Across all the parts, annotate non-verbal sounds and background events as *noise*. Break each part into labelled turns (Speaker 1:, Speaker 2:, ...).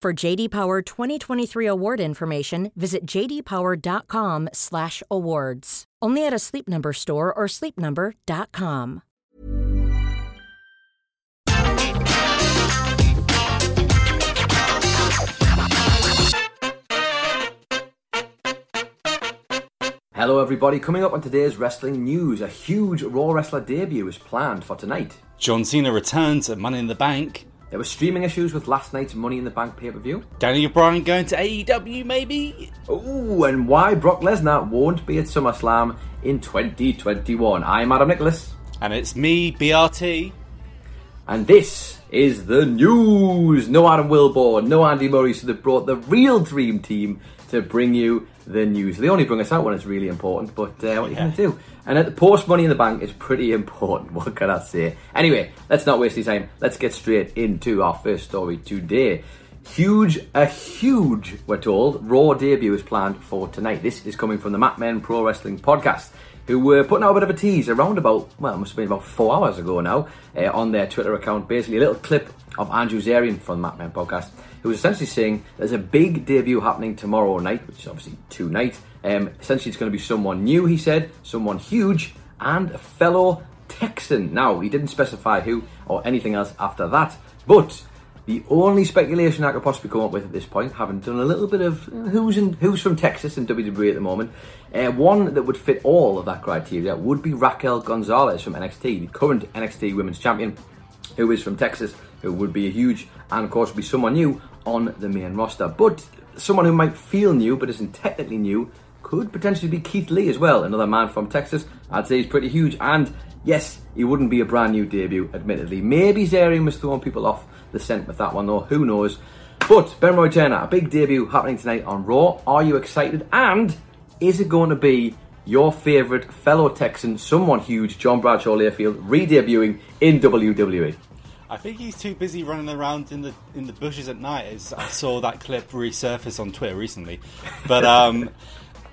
Speaker 1: For JD Power 2023 award information, visit jdpower.com/awards. Only at a Sleep Number store or sleepnumber.com.
Speaker 2: Hello, everybody. Coming up on today's wrestling news, a huge Raw wrestler debut is planned for tonight.
Speaker 3: John Cena returns at Money in the Bank.
Speaker 2: There were streaming issues with last night's Money in the Bank pay per view.
Speaker 3: Daniel Bryan going to AEW, maybe?
Speaker 2: Ooh, and why Brock Lesnar won't be at SummerSlam in 2021. I'm Adam Nicholas.
Speaker 3: And it's me, BRT.
Speaker 2: And this is the news. No Adam Wilborn, no Andy Murray, so they brought the real dream team to bring you the news. They only bring us out when it's really important, but uh, what are you going to do? And at the post Money in the Bank is pretty *laughs* important. What can I say? Anyway, let's not waste any time. Let's get straight into our first story today. Huge, a huge, we're told, Raw debut is planned for tonight. This is coming from the Mat Men Pro Wrestling Podcast, who were putting out a bit of a tease around about, well, it must have been about four hours ago now, uh, on their Twitter account. Basically, a little clip of Andrew Zarian from the Mat Men Podcast who was essentially saying there's a big debut happening tomorrow night, which is obviously tonight. Um, essentially, it's going to be someone new, he said, someone huge, and a fellow Texan. Now, he didn't specify who or anything else after that, but the only speculation I could possibly come up with at this point, having done a little bit of who's in, who's from Texas and WWE at the moment, uh, one that would fit all of that criteria would be Raquel Gonzalez from NXT, the current NXT Women's Champion, who is from Texas, who would be a huge and of course would be someone new on the main roster. But someone who might feel new but isn't technically new could potentially be Keith Lee as well, another man from Texas. I'd say he's pretty huge, and yes, he wouldn't be a brand new debut, admittedly. Maybe Zarian was throwing people off the scent with that one, though. Who knows? But Ben Roy Turner, a big debut happening tonight on Raw. Are you excited? And is it going to be your favourite fellow Texan, someone huge, John Bradshaw Layfield, re-debuting in WWE?
Speaker 3: I think he's too busy running around in the in the bushes at night. As I saw that clip resurface on Twitter recently, but um,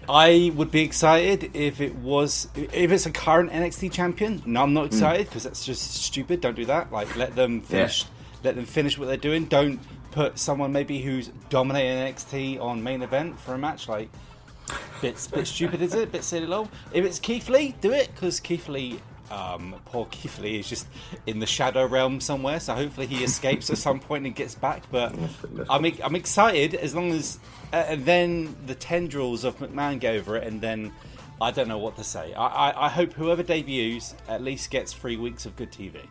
Speaker 3: I would be excited if it was if it's a current NXT champion. No, I'm not excited because that's just stupid. Don't do that. Like let them finish. Yeah. Let them finish what they're doing. Don't put someone maybe who's dominating NXT on main event for a match. Like bit bit stupid, is it? Bit silly low. If it's Keith Lee, do it because Keith Lee um, poor Keith Lee is just in the shadow realm somewhere, so hopefully he escapes at some point and gets back. But I'm I'm excited as long as uh, and then the tendrils of McMahon go over it, and then I don't know what to say. I, I, I hope whoever debuts at least gets three weeks of good TV.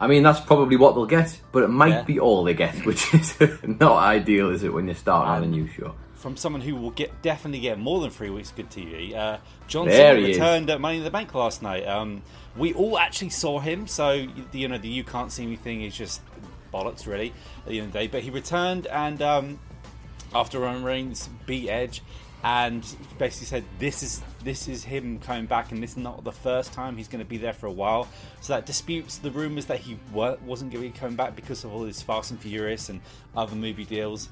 Speaker 2: I mean, that's probably what they'll get, but it might yeah. be all they get, *laughs* which is not ideal, is it, when you're starting um, on a new show?
Speaker 3: From someone who will get definitely get more than three weeks of good TV. Uh, John Cena returned is. at Money in the Bank last night. Um, we all actually saw him, so you know the "you can't see me" thing is just bollocks, really, at the end of the day. But he returned, and um, after Roman Reigns beat Edge, and basically said this is this is him coming back, and this is not the first time he's going to be there for a while. So that disputes the rumors that he wasn't going to be coming back because of all his Fast and Furious and other movie deals.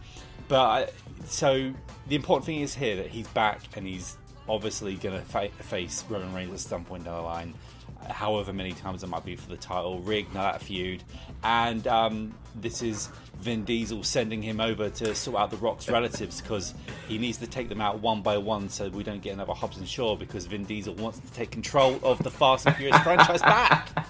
Speaker 3: But I, so the important thing is here that he's back and he's obviously going to fa- face Roman Reigns at some point down the line, however many times it might be for the title, reignite that feud. And um, this is Vin Diesel sending him over to sort out the Rock's relatives because he needs to take them out one by one so we don't get another Hobbs and Shaw because Vin Diesel wants to take control of the Fast and Furious franchise back.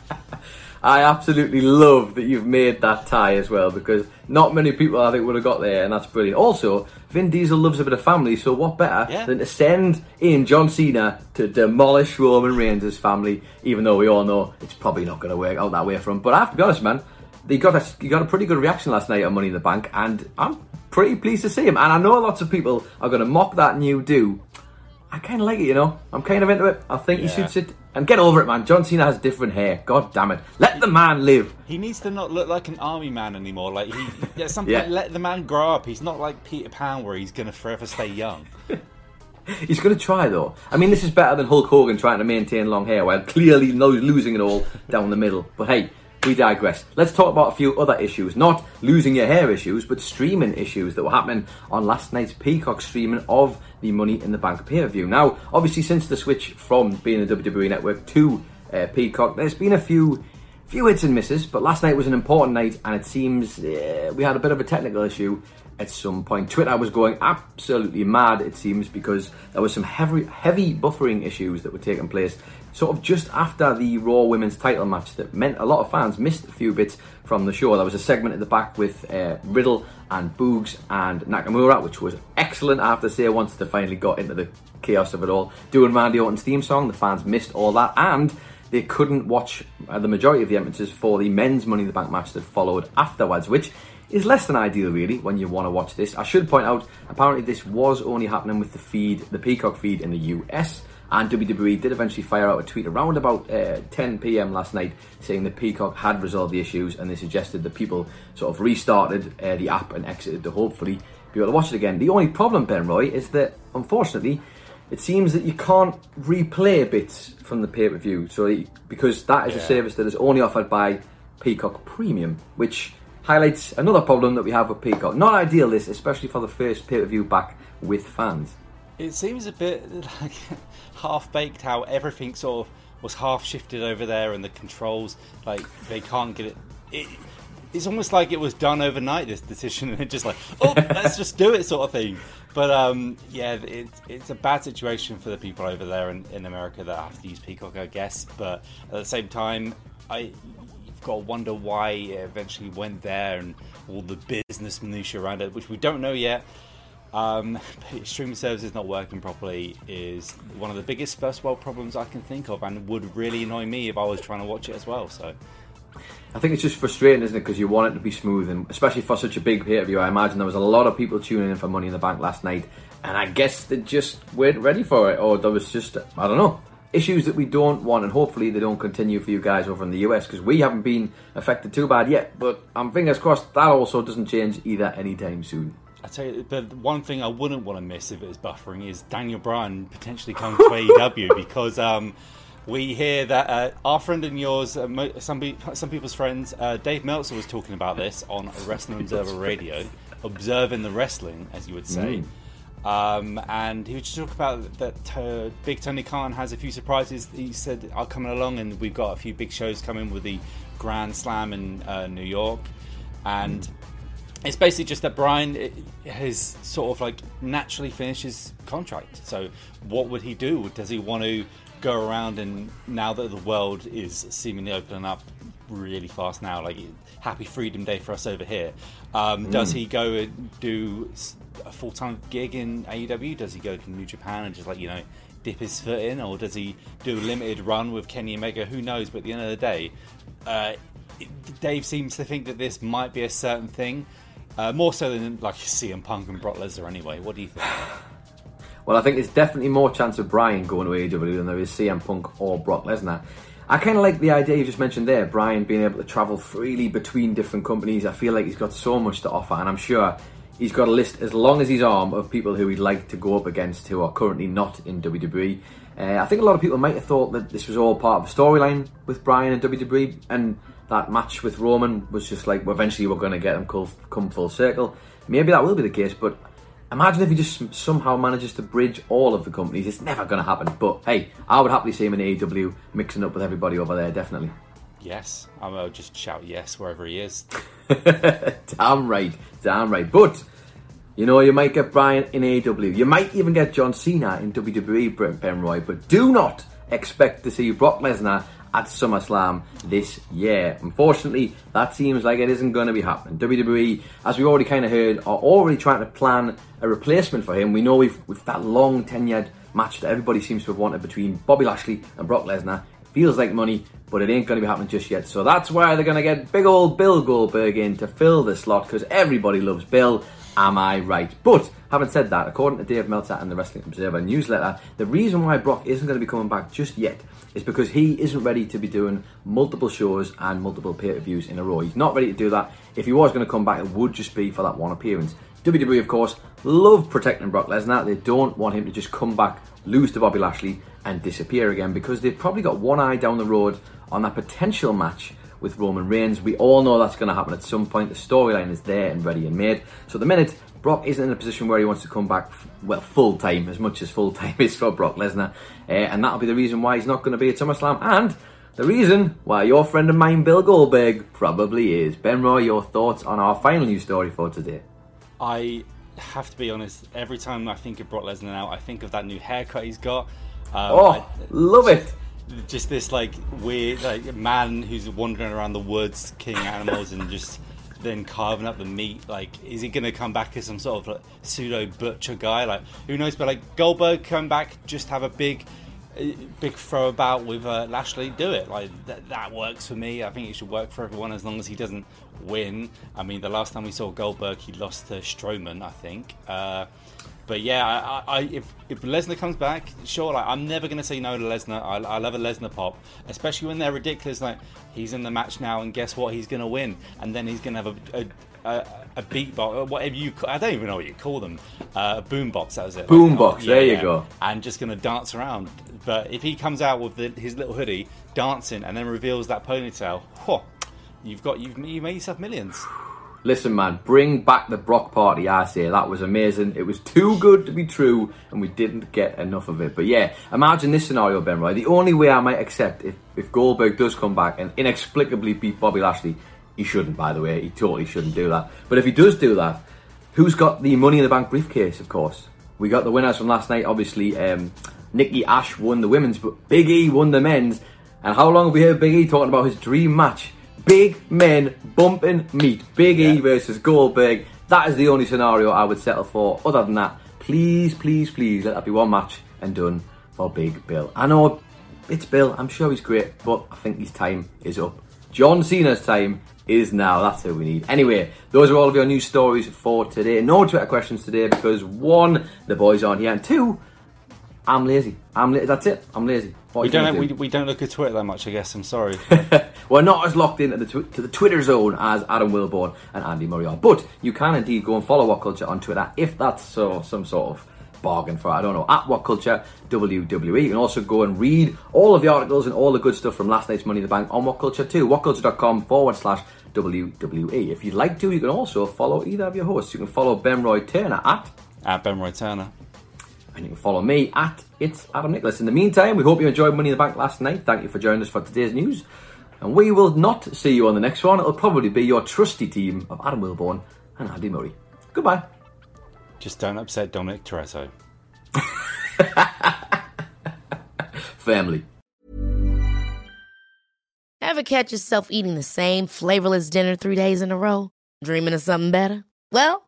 Speaker 2: I absolutely love that you've made that tie as well because not many people I think would have got there, and that's brilliant. Also, Vin Diesel loves a bit of family, so what better yeah. than to send in John Cena to demolish Roman Reigns' family? Even though we all know it's probably not going to work out that way for him. But I have to be honest, man, he got a he got a pretty good reaction last night on Money in the Bank, and I'm pretty pleased to see him. And I know lots of people are going to mock that new do. I kind of like it, you know. I'm kind of into it. I think yeah. he suits it. And get over it, man. John Cena has different hair. God damn it. Let the man live.
Speaker 3: He needs to not look like an army man anymore. Like he, at some point, *laughs* yeah. let the man grow up. He's not like Peter Pan, where he's going to forever stay young. *laughs*
Speaker 2: He's going to try though. I mean, this is better than Hulk Hogan trying to maintain long hair while clearly losing it all down the middle. But hey, we digress. Let's talk about a few other issues. Not losing your hair issues, but streaming issues that were happening on last night's Peacock streaming of the Money in the Bank pay per view. Now, obviously, since the switch from being a WWE network to uh, Peacock, there's been a few few hits and misses, but last night was an important night, and it seems uh, we had a bit of a technical issue at some point. Twitter was going absolutely mad, it seems, because there was some heavy, heavy buffering issues that were taking place sort of just after the Raw Women's title match that meant a lot of fans missed a few bits from the show. There was a segment at the back with uh, Riddle and Boogs and Nakamura, which was excellent, I have to say, once they finally got into the chaos of it all. Doing Randy Orton's theme song, the fans missed all that, and they couldn't watch uh, the majority of the entrances for the men's Money in the Bank match that followed afterwards, which is less than ideal really when you want to watch this. I should point out, apparently this was only happening with the feed, the Peacock feed in the US. And WWE did eventually fire out a tweet around about uh, 10 pm last night saying that Peacock had resolved the issues and they suggested that people sort of restarted uh, the app and exited to hopefully be able to watch it again. The only problem, Ben Roy, is that unfortunately it seems that you can't replay bits from the pay per view. So because that is yeah. a service that is only offered by Peacock Premium, which highlights another problem that we have with Peacock. Not ideal, this, especially for the first pay per view back with fans.
Speaker 3: It seems a bit *laughs* like half baked how everything sort of was half shifted over there and the controls like they can't get it, it it's almost like it was done overnight this decision *laughs* and just like oh let's just do it sort of thing. But um, yeah it, it's a bad situation for the people over there in, in america that have to use peacock i guess. But at the same time i you've got to wonder why it eventually went there and all the business minutiae around it which we don't know yet um, *laughs* streaming services not working properly is one of the biggest first world problems I can think of, and would really annoy me if I was trying to watch it as well. So,
Speaker 2: I think it's just frustrating, isn't it? Because you want it to be smooth, and especially for such a big pay per view. I imagine there was a lot of people tuning in for Money in the Bank last night, and I guess they just weren't ready for it, or there was just I don't know issues that we don't want, and hopefully they don't continue for you guys over in the US because we haven't been affected too bad yet. But I'm fingers crossed that also doesn't change either anytime soon.
Speaker 3: I tell you, but one thing I wouldn't want to miss if it was buffering is Daniel Bryan potentially coming to AEW *laughs* because um, we hear that uh, our friend and yours, uh, some some people's friends, uh, Dave Meltzer was talking about this on Wrestling *laughs* Observer Radio, observing the wrestling, as you would say. Mm. Um, and he would just talk about that uh, Big Tony Khan has a few surprises. He said are coming along, and we've got a few big shows coming with the Grand Slam in uh, New York, and. Mm it's basically just that Bryan has sort of like naturally finished his contract. So what would he do? Does he want to go around and now that the world is seemingly opening up really fast now, like happy Freedom Day for us over here, um, mm. does he go and do a full time gig in AEW? Does he go to New Japan and just like you know dip his foot in, or does he do a limited run with Kenny Omega? Who knows? But at the end of the day. Uh, Dave seems to think that this might be a certain thing. Uh, more so than like CM Punk and Brock Lesnar, anyway. What do you think? *sighs*
Speaker 2: Well, I think there's definitely more chance of Bryan going to AEW than there is CM Punk or Brock Lesnar. I kind of like the idea you just mentioned there, Bryan being able to travel freely between different companies. I feel like he's got so much to offer, and I'm sure he's got a list as long as his arm of people who he'd like to go up against who are currently not in WWE. Uh, I think a lot of people might have thought that this was all part of a storyline with Bryan and WWE, and that match with Roman was just like, well, eventually we're going to get him come full circle. Maybe that will be the case, but imagine if he just somehow manages to bridge all of the companies. It's never going to happen. But hey, I would happily see him in AEW mixing up with everybody over there, definitely.
Speaker 3: Yes, I will just shout yes wherever he is. *laughs*
Speaker 2: damn right, damn right. But you know, you might get Bryan in AEW. You might even get John Cena in WWE, Ben Roy. But do not expect to see Brock Lesnar at SummerSlam this year. Unfortunately, that seems like it isn't going to be happening. WWE, as we already kind of heard, are already trying to plan a replacement for him. We know we've, with that long tenured match that everybody seems to have wanted between Bobby Lashley and Brock Lesnar. Feels like money, but it ain't going to be happening just yet. So that's why they're going to get big old Bill Goldberg in to fill the slot because everybody loves Bill. Am I right? But having said that, according to Dave Meltzer and the Wrestling Observer newsletter, the reason why Brock isn't going to be coming back just yet is because he isn't ready to be doing multiple shows and multiple pay per views in a row. He's not ready to do that. If he was going to come back, it would just be for that one appearance. WWE, of course, love protecting Brock Lesnar. They don't want him to just come back, lose to Bobby Lashley, and disappear again because they've probably got one eye down the road on that potential match with Roman Reigns. We all know that's going to happen at some point. The storyline is there and ready and made. So the minute Brock isn't in a position where he wants to come back, well, full time, as much as full *laughs* time is for Brock Lesnar. Uh, and that'll be the reason why he's not going to be at SummerSlam. And the reason why your friend of mine, Bill Goldberg, probably is. Ben Roy, your thoughts on our final news story for today?
Speaker 3: I have to be honest, every time I think of Brock Lesnar now, I think of that new haircut he's got.
Speaker 2: Um, oh, I, love it!
Speaker 3: Just this like weird like man who's wandering around the woods, killing *laughs* animals, and just then carving up the meat. Like, is he going to come back as some sort of like, pseudo butcher guy? Like, who knows? But like Goldberg come back, just have a big, uh, big throw about with uh, Lashley. Do it. Like that, that works for me. I think it should work for everyone as long as he doesn't win. I mean, the last time we saw Goldberg, he lost to Strowman, I think. Uh, but yeah, I, I, if if Lesnar comes back, sure, like I'm never gonna say no to Lesnar. I, I love a Lesnar pop, especially when they're ridiculous. Like he's in the match now, and guess what? He's gonna win, and then he's gonna have a, a, a, a beatbox, or whatever you. I don't even know what you call them. Uh, a boombox. That was it.
Speaker 2: Boombox. Like, oh, yeah, there you yeah. go.
Speaker 3: And just gonna dance around. But if he comes out with the, his little hoodie, dancing, and then reveals that ponytail, whew, you've got you've you made yourself millions.
Speaker 2: Listen, man, bring back the Brock party. I say that was amazing. It was too good to be true, and we didn't get enough of it. But yeah, imagine this scenario, Ben. Right, the only way I might accept if if Goldberg does come back and inexplicably beat Bobby Lashley, he shouldn't. By the way, he totally shouldn't do that. But if he does do that, who's got the Money in the Bank briefcase? Of course, we got the winners from last night. Obviously, um, Nikki Ash won the women's, but Big E won the men's. And how long have we heard Big E talking about his dream match? Big men bumping meat. Big yeah. E versus Goldberg. That is the only scenario I would settle for. Other than that, please, please, please let that be one match and done for Big Bill. I know it's Bill. I'm sure he's great, but I think his time is up. John Cena's time is now. That's who we need. Anyway, those are all of your news stories for today. No Twitter questions today because one, the boys aren't here, and two, I'm lazy. I'm la- that's it. I'm lazy.
Speaker 3: What we don't we, we don't look at Twitter that much. I guess I'm sorry. *laughs*
Speaker 2: We're not as locked into the tw- to the Twitter zone as Adam Wilborn and Andy Murray are, but you can indeed go and follow What Culture on Twitter if that's so some sort of bargain for I don't know at What Culture WWE. You can also go and read all of the articles and all the good stuff from last night's Money in the Bank on What Culture too. WhatCulture.com forward slash WWE. If you'd like to, you can also follow either of your hosts. You can follow Ben Roy Turner at
Speaker 3: at Ben Roy Turner.
Speaker 2: And you can follow me at It's Adam Nicholas. In the meantime, we hope you enjoyed Money in the Bank last night. Thank you for joining us for today's news. And we will not see you on the next one. It'll probably be your trusty team of Adam Wilborn and Andy Murray. Goodbye.
Speaker 3: Just don't upset Dominic Toretto. *laughs*
Speaker 2: Family.
Speaker 4: Ever catch yourself eating the same flavorless dinner three days in a row? Dreaming of something better? Well,